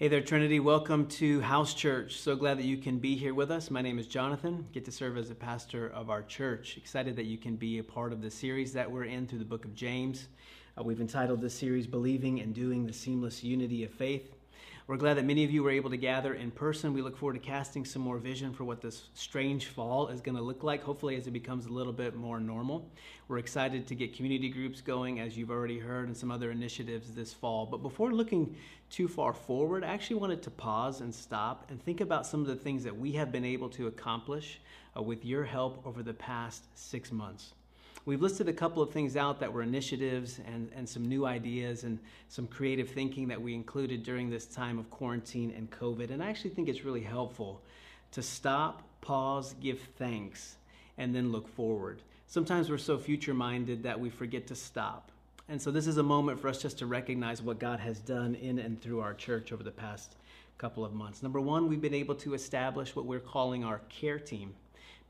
Hey there, Trinity. Welcome to House Church. So glad that you can be here with us. My name is Jonathan. Get to serve as a pastor of our church. Excited that you can be a part of the series that we're in through the book of James. Uh, we've entitled this series Believing and Doing the Seamless Unity of Faith. We're glad that many of you were able to gather in person. We look forward to casting some more vision for what this strange fall is going to look like, hopefully, as it becomes a little bit more normal. We're excited to get community groups going, as you've already heard, and some other initiatives this fall. But before looking too far forward, I actually wanted to pause and stop and think about some of the things that we have been able to accomplish uh, with your help over the past six months. We've listed a couple of things out that were initiatives and, and some new ideas and some creative thinking that we included during this time of quarantine and COVID. And I actually think it's really helpful to stop, pause, give thanks, and then look forward. Sometimes we're so future minded that we forget to stop. And so this is a moment for us just to recognize what God has done in and through our church over the past couple of months. Number one, we've been able to establish what we're calling our care team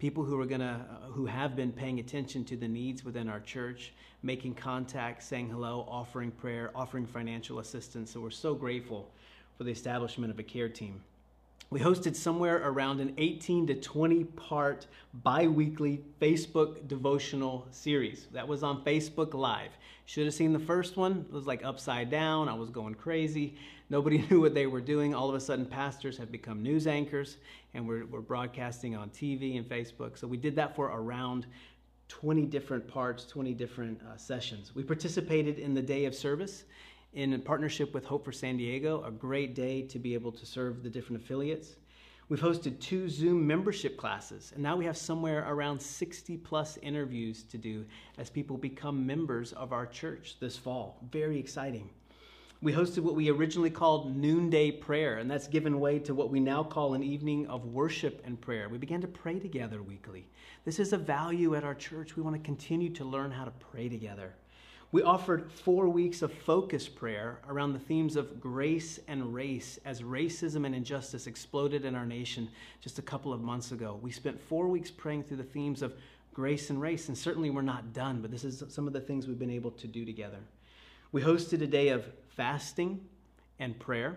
people who are to uh, who have been paying attention to the needs within our church making contact saying hello offering prayer offering financial assistance. So we're so grateful for the establishment of a care team. We hosted somewhere around an 18 to 20 part bi-weekly facebook devotional series. That was on facebook live. Should have seen the first one. It was like upside down. I was going crazy nobody knew what they were doing all of a sudden pastors have become news anchors and we're, we're broadcasting on tv and facebook so we did that for around 20 different parts 20 different uh, sessions we participated in the day of service in partnership with Hope for San Diego, a great day to be able to serve the different affiliates. We've hosted two Zoom membership classes, and now we have somewhere around 60 plus interviews to do as people become members of our church this fall. Very exciting. We hosted what we originally called noonday prayer, and that's given way to what we now call an evening of worship and prayer. We began to pray together weekly. This is a value at our church. We want to continue to learn how to pray together. We offered four weeks of focus prayer around the themes of grace and race as racism and injustice exploded in our nation just a couple of months ago. We spent four weeks praying through the themes of grace and race, and certainly we're not done, but this is some of the things we've been able to do together. We hosted a day of fasting and prayer.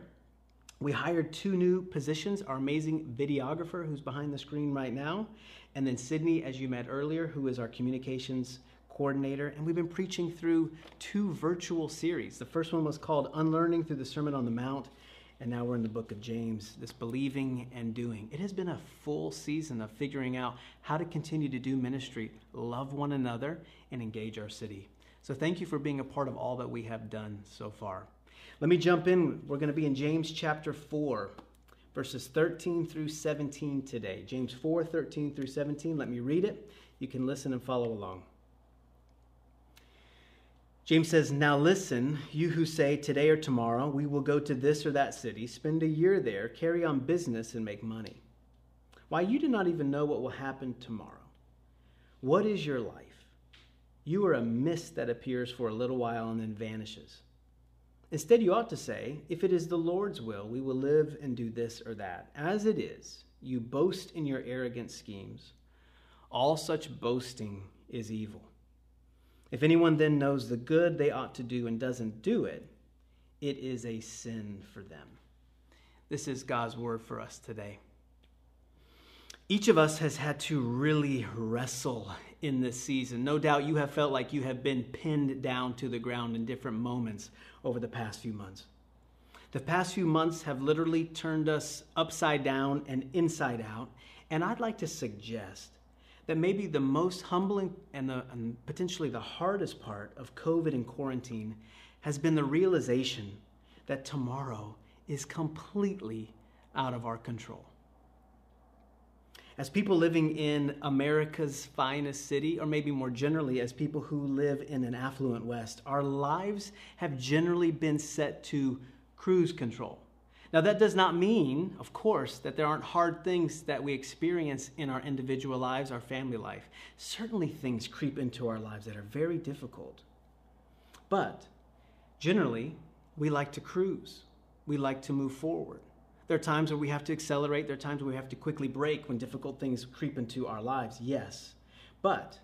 We hired two new positions our amazing videographer, who's behind the screen right now, and then Sydney, as you met earlier, who is our communications coordinator, and we've been preaching through two virtual series. The first one was called Unlearning Through the Sermon on the Mount, and now we're in the book of James, this believing and doing. It has been a full season of figuring out how to continue to do ministry, love one another, and engage our city. So thank you for being a part of all that we have done so far. Let me jump in. We're going to be in James chapter 4, verses 13 through 17 today. James 4, 13 through 17. Let me read it. You can listen and follow along. James says, Now listen, you who say, Today or tomorrow, we will go to this or that city, spend a year there, carry on business, and make money. Why, you do not even know what will happen tomorrow. What is your life? You are a mist that appears for a little while and then vanishes. Instead, you ought to say, If it is the Lord's will, we will live and do this or that. As it is, you boast in your arrogant schemes. All such boasting is evil. If anyone then knows the good they ought to do and doesn't do it, it is a sin for them. This is God's word for us today. Each of us has had to really wrestle in this season. No doubt you have felt like you have been pinned down to the ground in different moments over the past few months. The past few months have literally turned us upside down and inside out. And I'd like to suggest that maybe the most humbling and, the, and potentially the hardest part of COVID and quarantine has been the realization that tomorrow is completely out of our control. As people living in America's finest city, or maybe more generally, as people who live in an affluent West, our lives have generally been set to cruise control. Now, that does not mean, of course, that there aren't hard things that we experience in our individual lives, our family life. Certainly, things creep into our lives that are very difficult. But generally, we like to cruise, we like to move forward. There are times where we have to accelerate, there are times where we have to quickly break when difficult things creep into our lives, yes. But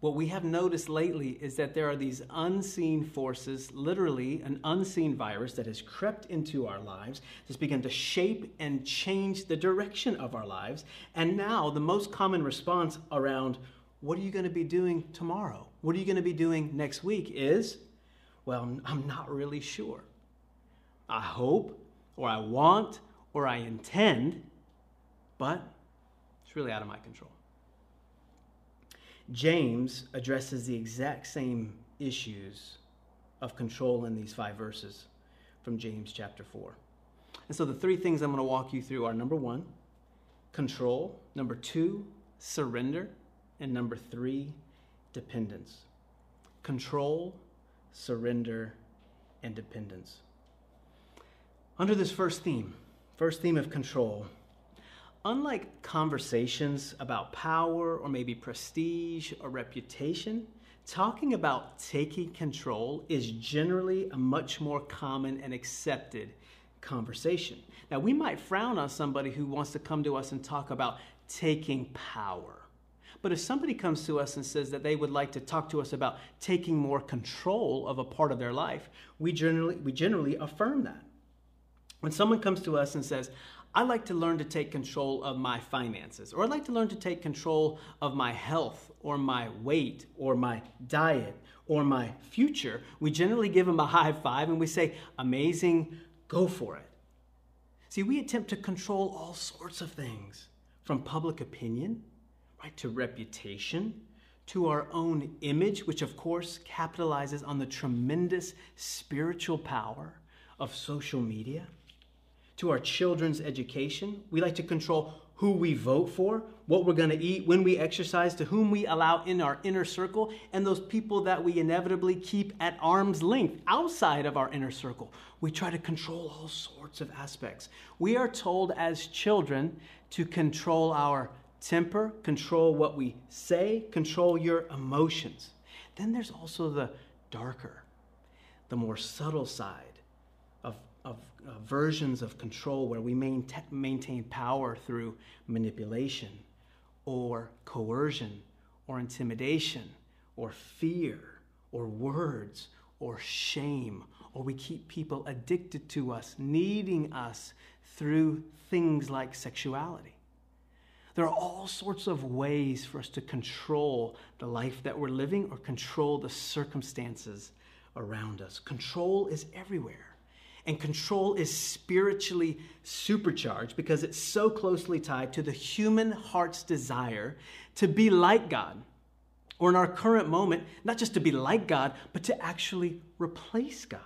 what we have noticed lately is that there are these unseen forces, literally an unseen virus that has crept into our lives, that's begun to shape and change the direction of our lives. And now, the most common response around what are you going to be doing tomorrow? What are you going to be doing next week is, well, I'm not really sure. I hope, or I want, or I intend, but it's really out of my control. James addresses the exact same issues of control in these five verses from James chapter 4. And so the three things I'm going to walk you through are number one, control, number two, surrender, and number three, dependence. Control, surrender, and dependence. Under this first theme, first theme of control, unlike conversations about power or maybe prestige or reputation, talking about taking control is generally a much more common and accepted conversation. Now, we might frown on somebody who wants to come to us and talk about taking power. But if somebody comes to us and says that they would like to talk to us about taking more control of a part of their life, we generally, we generally affirm that. When someone comes to us and says, I'd like to learn to take control of my finances, or I'd like to learn to take control of my health, or my weight, or my diet, or my future. We generally give them a high five and we say, Amazing, go for it. See, we attempt to control all sorts of things, from public opinion, right, to reputation, to our own image, which of course capitalizes on the tremendous spiritual power of social media to our children's education. We like to control who we vote for, what we're going to eat, when we exercise, to whom we allow in our inner circle, and those people that we inevitably keep at arm's length outside of our inner circle. We try to control all sorts of aspects. We are told as children to control our temper, control what we say, control your emotions. Then there's also the darker, the more subtle side of uh, versions of control where we maintain, maintain power through manipulation or coercion or intimidation or fear or words or shame, or we keep people addicted to us, needing us through things like sexuality. There are all sorts of ways for us to control the life that we're living or control the circumstances around us. Control is everywhere. And control is spiritually supercharged because it's so closely tied to the human heart's desire to be like God. Or in our current moment, not just to be like God, but to actually replace God.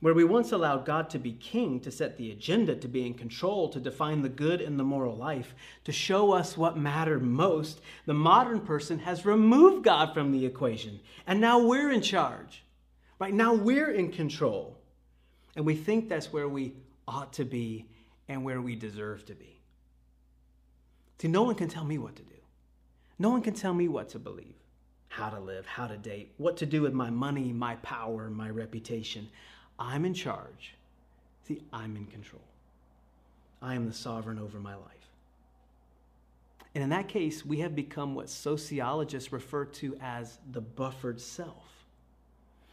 Where we once allowed God to be king, to set the agenda, to be in control, to define the good and the moral life, to show us what mattered most, the modern person has removed God from the equation. And now we're in charge. Right now we're in control. And we think that's where we ought to be and where we deserve to be. See, no one can tell me what to do. No one can tell me what to believe, how to live, how to date, what to do with my money, my power, my reputation. I'm in charge. See, I'm in control. I am the sovereign over my life. And in that case, we have become what sociologists refer to as the buffered self.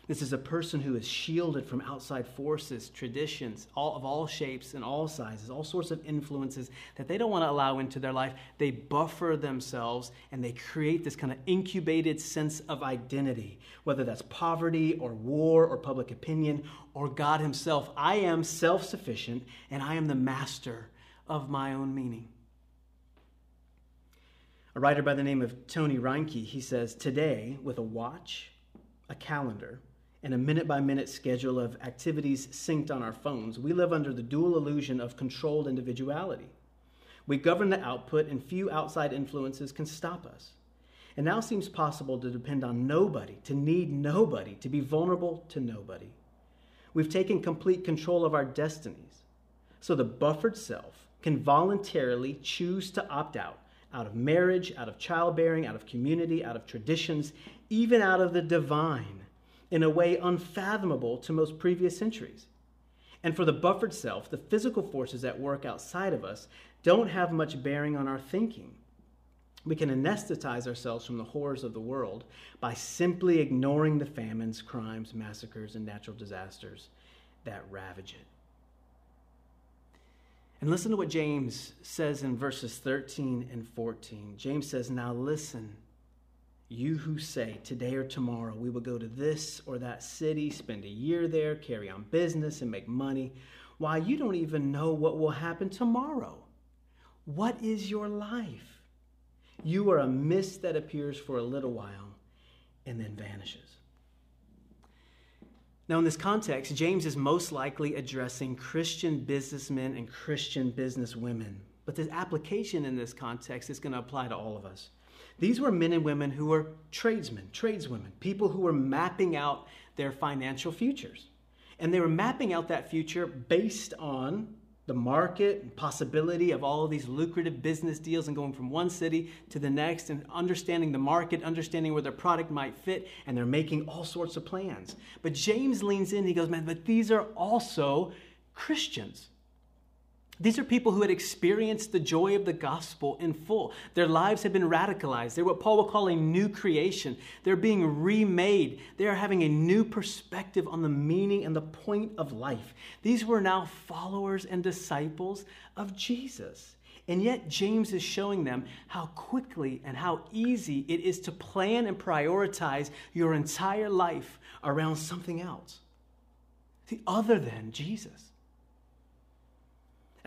This is a person who is shielded from outside forces, traditions, all of all shapes and all sizes, all sorts of influences that they don't want to allow into their life. They buffer themselves and they create this kind of incubated sense of identity, whether that's poverty or war or public opinion or God Himself. I am self sufficient and I am the master of my own meaning. A writer by the name of Tony Reinke, he says, Today, with a watch, a calendar, and a minute by minute schedule of activities synced on our phones, we live under the dual illusion of controlled individuality. We govern the output, and few outside influences can stop us. It now seems possible to depend on nobody, to need nobody, to be vulnerable to nobody. We've taken complete control of our destinies. So the buffered self can voluntarily choose to opt out out of marriage, out of childbearing, out of community, out of traditions, even out of the divine in a way unfathomable to most previous centuries. And for the buffered self, the physical forces at work outside of us don't have much bearing on our thinking. We can anesthetize ourselves from the horrors of the world by simply ignoring the famines, crimes, massacres, and natural disasters that ravage it. And listen to what James says in verses 13 and 14. James says, Now listen, you who say, Today or tomorrow we will go to this or that city, spend a year there, carry on business, and make money. Why, you don't even know what will happen tomorrow. What is your life? You are a mist that appears for a little while and then vanishes. Now, in this context, James is most likely addressing Christian businessmen and Christian businesswomen. But the application in this context is going to apply to all of us. These were men and women who were tradesmen, tradeswomen, people who were mapping out their financial futures. And they were mapping out that future based on the market and possibility of all of these lucrative business deals and going from one city to the next and understanding the market, understanding where their product might fit, and they're making all sorts of plans. But James leans in, he goes, Man, but these are also Christians. These are people who had experienced the joy of the gospel in full. Their lives have been radicalized. They're what Paul would call a new creation. They're being remade. They are having a new perspective on the meaning and the point of life. These were now followers and disciples of Jesus. And yet, James is showing them how quickly and how easy it is to plan and prioritize your entire life around something else, the other than Jesus.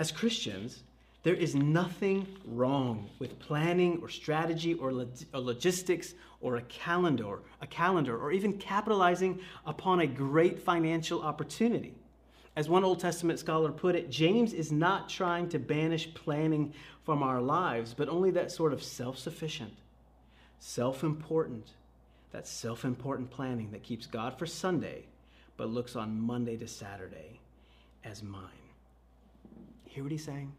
As Christians, there is nothing wrong with planning or strategy or, log- or, logistics or a calendar, a calendar, or even capitalizing upon a great financial opportunity. As one Old Testament scholar put it, James is not trying to banish planning from our lives, but only that sort of self sufficient, self important, that self important planning that keeps God for Sunday, but looks on Monday to Saturday as mine. Hear what he's saying?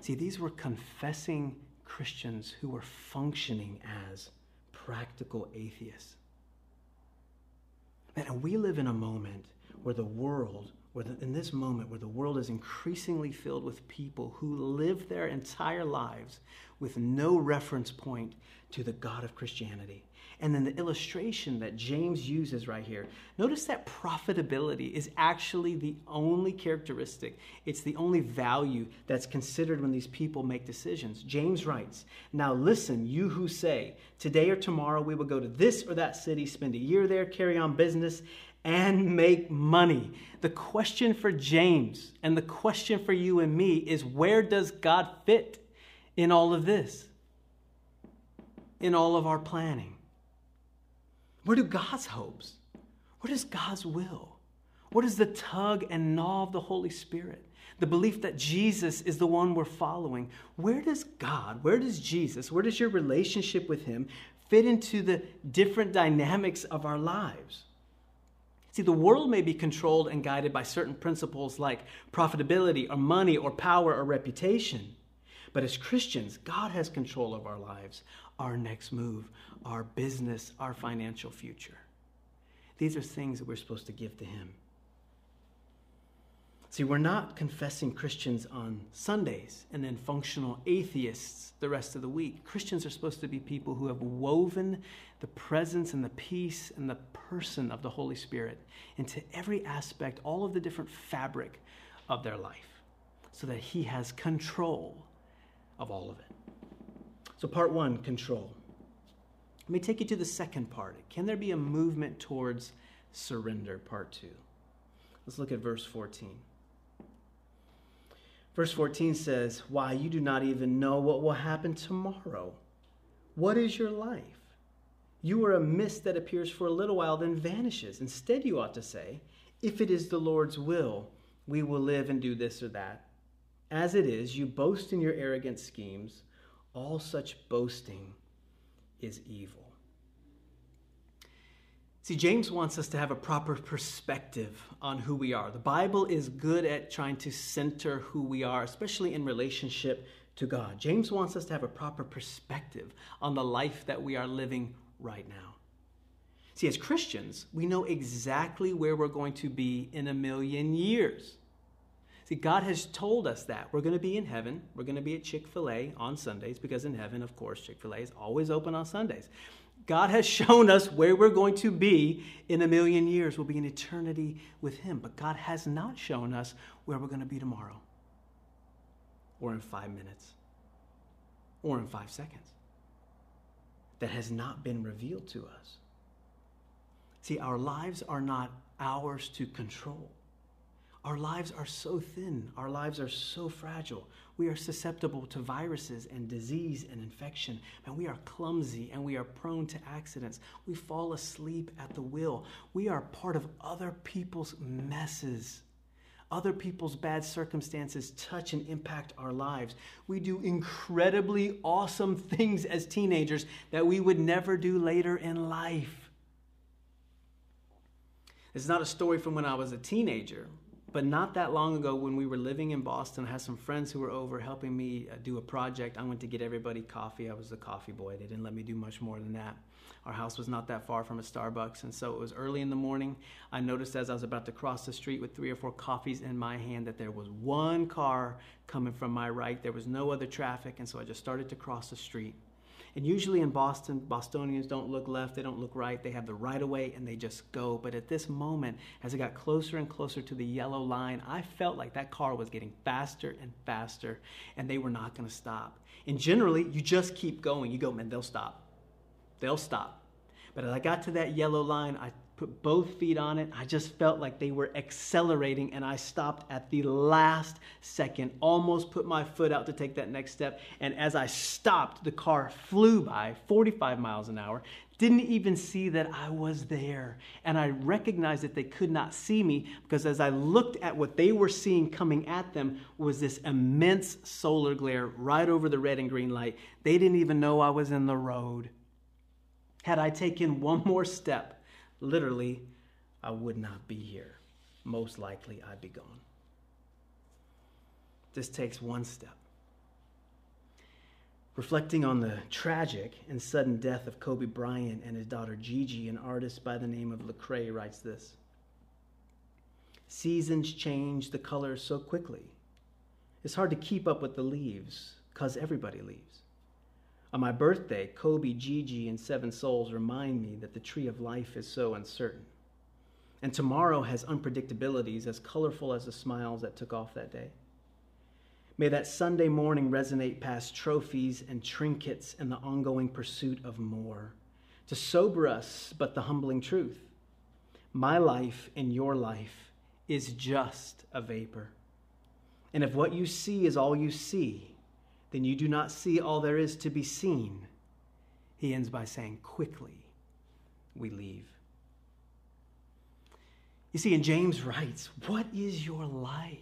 See, these were confessing Christians who were functioning as practical atheists. And we live in a moment where the world, where the, in this moment where the world is increasingly filled with people who live their entire lives with no reference point to the God of Christianity. And then the illustration that James uses right here, notice that profitability is actually the only characteristic, it's the only value that's considered when these people make decisions. James writes, Now listen, you who say, Today or tomorrow we will go to this or that city, spend a year there, carry on business, and make money. The question for James and the question for you and me is where does God fit in all of this? In all of our planning? Where do God's hopes? What is God's will? What is the tug and gnaw of the Holy Spirit? The belief that Jesus is the one we're following. Where does God, where does Jesus, where does your relationship with Him fit into the different dynamics of our lives? See, the world may be controlled and guided by certain principles like profitability or money or power or reputation. But as Christians, God has control of our lives, our next move, our business, our financial future. These are things that we're supposed to give to Him. See, we're not confessing Christians on Sundays and then functional atheists the rest of the week. Christians are supposed to be people who have woven the presence and the peace and the person of the Holy Spirit into every aspect, all of the different fabric of their life, so that He has control of all of it. So, part one control. Let me take you to the second part. Can there be a movement towards surrender? Part two. Let's look at verse 14. Verse 14 says, Why, you do not even know what will happen tomorrow. What is your life? You are a mist that appears for a little while, then vanishes. Instead, you ought to say, If it is the Lord's will, we will live and do this or that. As it is, you boast in your arrogant schemes. All such boasting is evil. See, James wants us to have a proper perspective on who we are. The Bible is good at trying to center who we are, especially in relationship to God. James wants us to have a proper perspective on the life that we are living right now. See, as Christians, we know exactly where we're going to be in a million years. See, God has told us that. We're going to be in heaven. We're going to be at Chick fil A on Sundays because in heaven, of course, Chick fil A is always open on Sundays. God has shown us where we're going to be in a million years. We'll be in eternity with Him. But God has not shown us where we're going to be tomorrow, or in five minutes, or in five seconds. That has not been revealed to us. See, our lives are not ours to control. Our lives are so thin. Our lives are so fragile. We are susceptible to viruses and disease and infection. And we are clumsy and we are prone to accidents. We fall asleep at the wheel. We are part of other people's messes. Other people's bad circumstances touch and impact our lives. We do incredibly awesome things as teenagers that we would never do later in life. It's not a story from when I was a teenager, but not that long ago, when we were living in Boston, I had some friends who were over helping me uh, do a project. I went to get everybody coffee. I was the coffee boy. They didn't let me do much more than that. Our house was not that far from a Starbucks, and so it was early in the morning. I noticed as I was about to cross the street with three or four coffees in my hand that there was one car coming from my right. There was no other traffic, and so I just started to cross the street. And usually in Boston, Bostonians don't look left, they don't look right. They have the right of way and they just go. But at this moment, as I got closer and closer to the yellow line, I felt like that car was getting faster and faster and they were not to stop. And generally, you just keep going. You go, man, they'll stop. They'll stop. But as I got to that yellow line, I put both feet on it. I just felt like they were accelerating, and I stopped at the last second, almost put my foot out to take that next step. And as I stopped, the car flew by 45 miles an hour. Didn't even see that I was there. And I recognized that they could not see me because as I looked at what they were seeing coming at them was this immense solar glare right over the red and green light. They didn't even know I was in the road. Had I taken one more step, literally, I would not be here. Most likely, I'd be gone. This takes one step. Reflecting on the tragic and sudden death of Kobe Bryant and his daughter Gigi, an artist by the name of Lecrae writes this Seasons change the colors so quickly. It's hard to keep up with the leaves because everybody leaves. On my birthday, Kobe, Gigi, and Seven Souls remind me that the tree of life is so uncertain. And tomorrow has unpredictabilities as colorful as the smiles that took off that day. May that Sunday morning resonate past trophies and trinkets and the ongoing pursuit of more. To sober us, but the humbling truth. My life and your life is just a vapor. And if what you see is all you see, then you do not see all there is to be seen. He ends by saying, Quickly we leave. You see, and James writes, What is your life?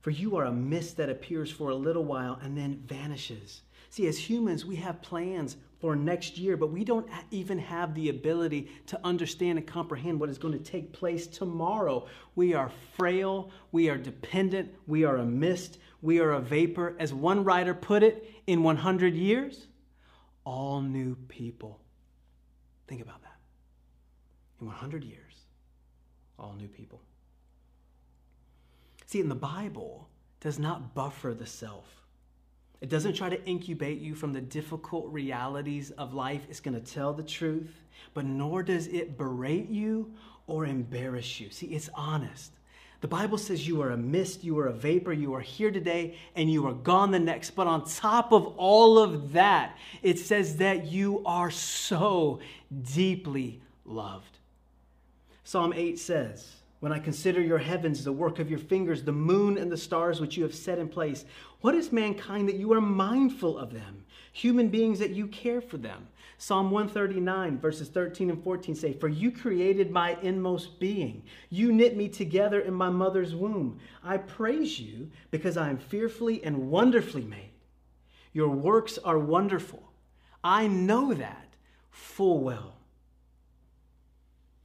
For you are a mist that appears for a little while and then vanishes. See, as humans, we have plans for next year, but we don't even have the ability to understand and comprehend what is going to take place tomorrow. We are frail, we are dependent, we are a mist, we are a vapor. As one writer put it, in 100 years, all new people. Think about that. In 100 years, all new people. See, in the Bible, does not buffer the self. It doesn't try to incubate you from the difficult realities of life. It's going to tell the truth, but nor does it berate you or embarrass you. See, it's honest. The Bible says you are a mist, you are a vapor, you are here today, and you are gone the next. But on top of all of that, it says that you are so deeply loved. Psalm 8 says, When I consider your heavens, the work of your fingers, the moon and the stars which you have set in place, what is mankind that you are mindful of them? Human beings that you care for them. Psalm 139, verses 13 and 14 say, For you created my inmost being. You knit me together in my mother's womb. I praise you because I am fearfully and wonderfully made. Your works are wonderful. I know that full well.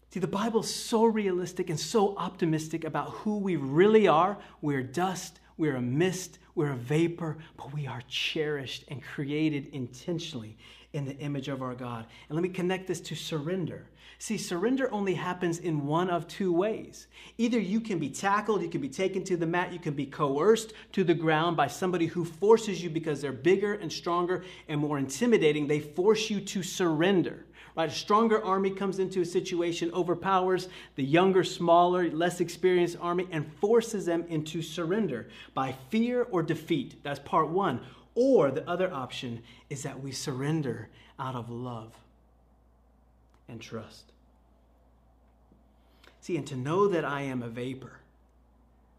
See, the Bible's so realistic and so optimistic about who we really are. We're dust, we're a mist, we're a vapor, but we are cherished and created intentionally in the image of our God. And let me connect this to surrender. See, surrender only happens in one of two ways. Either you can be tackled, you can be taken to the mat, you can be coerced to the ground by somebody who forces you because they're bigger and stronger and more intimidating. They force you to surrender. Right? A stronger army comes into a situation, overpowers the younger, smaller, less experienced army, and forces them into surrender by fear or defeat. That's part one. Or the other option is that we surrender out of love and trust. See, and to know that I am a vapor,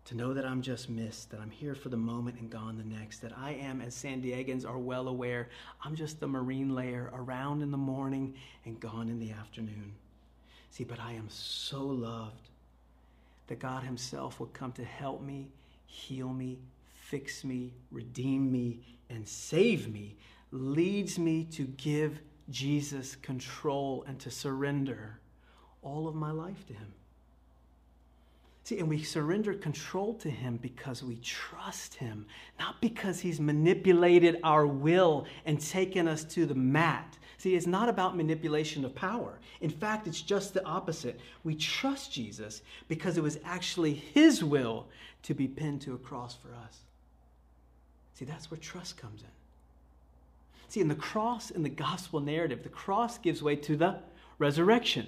to know that I'm just missed, that I'm here for the moment and gone the next, that I am, as San Diegans are well aware, I'm just the marine layer around in the morning and gone in the afternoon. See, but I am so loved that God Himself will come to help me, heal me, fix me, redeem me, and save me leads me to give Jesus control and to surrender all of my life to Him. See, and we surrender control to Him because we trust Him, not because He's manipulated our will and taken us to the mat. See, it's not about manipulation of power. In fact, it's just the opposite. We trust Jesus because it was actually His will to be pinned to a cross for us. See, that's where trust comes in. See, in the cross, in the gospel narrative, the cross gives way to the resurrection.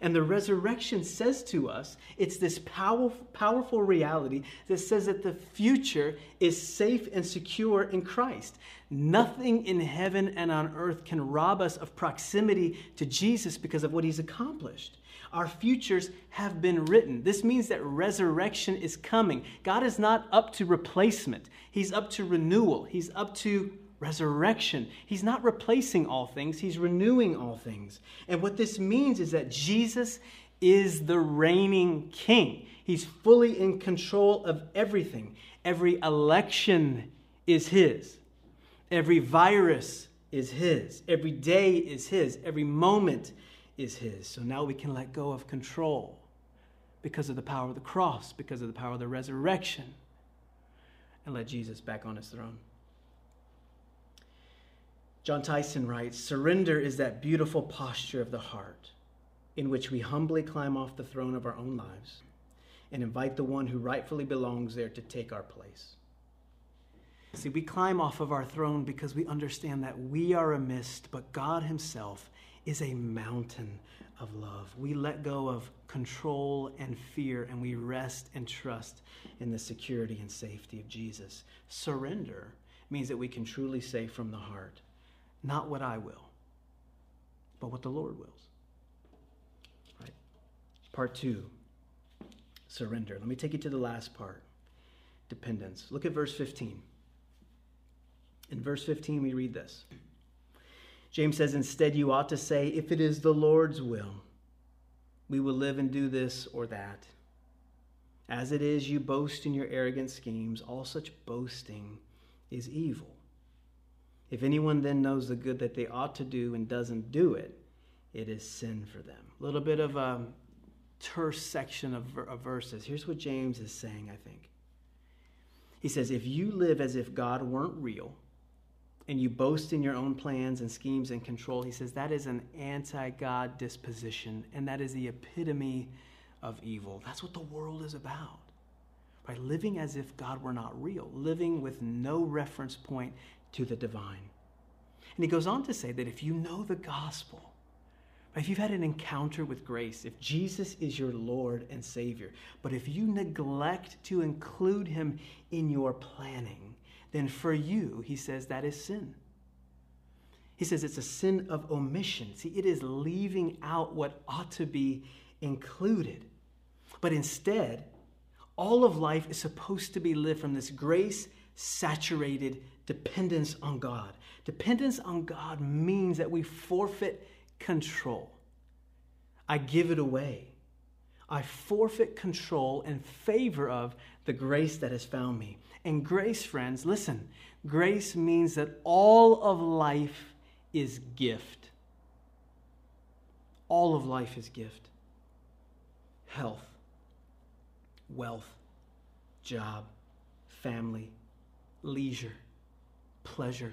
And the resurrection says to us, it's this powerful, powerful reality that says that the future is safe and secure in Christ. Nothing in heaven and on earth can rob us of proximity to Jesus because of what he's accomplished. Our futures have been written. This means that resurrection is coming. God is not up to replacement, He's up to renewal, He's up to resurrection. He's not replacing all things, He's renewing all things. And what this means is that Jesus is the reigning king. He's fully in control of everything. Every election is His, every virus is His, every day is His, every moment is His. So now we can let go of control because of the power of the cross, because of the power of the resurrection, and let Jesus back on His throne. Jon Tyson writes Surrender is that beautiful posture of the heart in which we humbly climb off the throne of our own lives and invite the one who rightfully belongs there to take our place. See, we climb off of our throne because we understand that we are a mist, but God Himself is a mountain of love. We let go of control and fear and we rest and trust in the security and safety of Jesus. Surrender means that we can truly say from the heart, not what I will, but what the Lord wills. Right? Part two surrender. Let me take you to the last part dependence. Look at verse 15. In verse 15, we read this James says, Instead, you ought to say, If it is the Lord's will, we will live and do this or that. As it is, you boast in your arrogant schemes. All such boasting is evil. If anyone then knows the good that they ought to do and doesn't do it, it is sin for them. A little bit of a terse section of, of verses. Here's what James is saying, I think. He says, If you live as if God weren't real, and you boast in your own plans and schemes and control, he says that is an anti God disposition, and that is the epitome of evil. That's what the world is about. By living as if God were not real, living with no reference point to the divine. And he goes on to say that if you know the gospel, if you've had an encounter with grace, if Jesus is your Lord and Savior, but if you neglect to include him in your planning, then for you, he says, that is sin. He says it's a sin of omission. See, it is leaving out what ought to be included. But instead, all of life is supposed to be lived from this grace saturated dependence on God. Dependence on God means that we forfeit control. I give it away. I forfeit control in favor of the grace that has found me. And grace, friends, listen, grace means that all of life is gift. All of life is gift. Health, wealth, job, family, leisure, pleasure,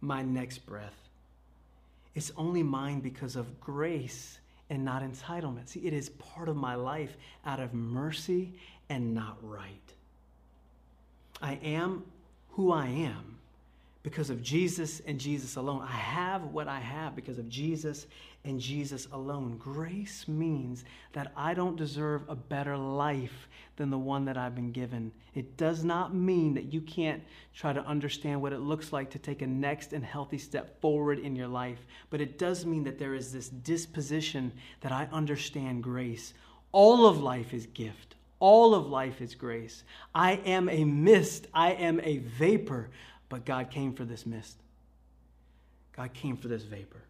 my next breath, It's only mine because of grace and not entitlement. See, it is part of my life out of mercy and not right. I am who I am because of Jesus and Jesus alone. I have what I have because of Jesus and Jesus alone. Grace means that I don't deserve a better life than the one that I've been given. It does not mean that you can't try to understand what it looks like to take a next and healthy step forward in your life, but it does mean that there is this disposition that I understand grace. All of life is gift. All of life is grace. I am a mist. I am a vapor, but God came for this mist. God came for this vapor.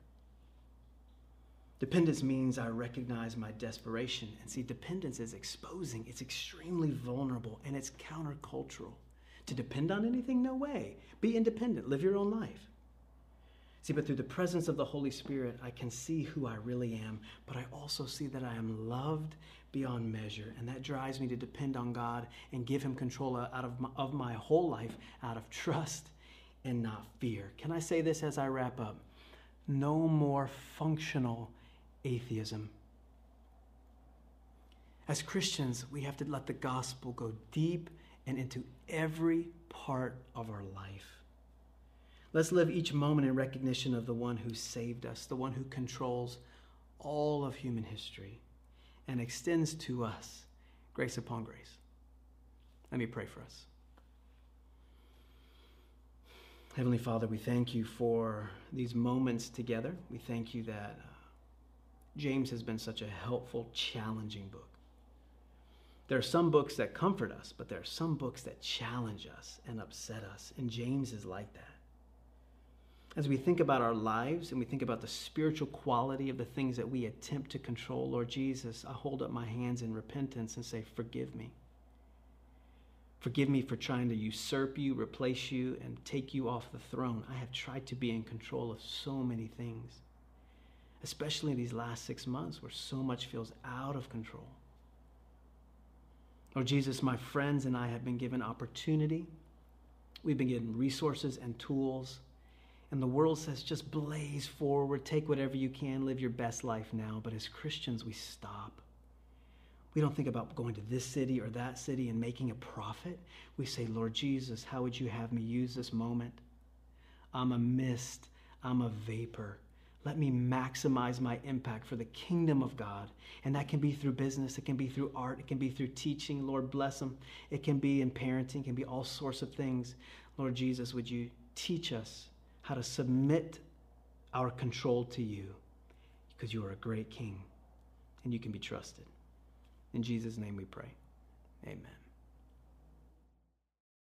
Dependence means I recognize my desperation. And see, dependence is exposing, it's extremely vulnerable, and it's countercultural. To depend on anything? No way. Be independent, live your own life. See, but through the presence of the Holy Spirit, I can see who I really am, but I also see that I am loved beyond measure. And that drives me to depend on God and give Him control out of my, of my whole life out of trust and not fear. Can I say this as I wrap up? No more functional atheism. As Christians, we have to let the gospel go deep and into every part of our life. Let's live each moment in recognition of the one who saved us, the one who controls all of human history and extends to us grace upon grace. Let me pray for us. Heavenly Father, we thank you for these moments together. We thank you that. Uh, James has been such a helpful, challenging book. There are some books that comfort us, but there are some books that challenge us and upset us, and James is like that. As we think about our lives and we think about the spiritual quality of the things that we attempt to control, Lord Jesus, I hold up my hands in repentance and say, Forgive me. Forgive me for trying to usurp you, replace you, and take you off the throne. I have tried to be in control of so many things especially these last six months where so much feels out of control. Lord Jesus, my friends and I have been given opportunity. We've been given resources and tools. And the world says, just blaze forward, take whatever you can, live your best life now. But as Christians, we stop. We don't think about going to this city or that city and making a profit. We say, Lord Jesus, how would you have me use this moment? I'm a mist, I'm a vapor. Let me maximize my impact for the kingdom of God. And that can be through business, it can be through art, it can be through teaching. Lord, bless them. It can be in parenting, it can be all sorts of things. Lord Jesus, would you teach us how to submit our control to you? Because you are a great king and you can be trusted. In Jesus' name we pray. Amen.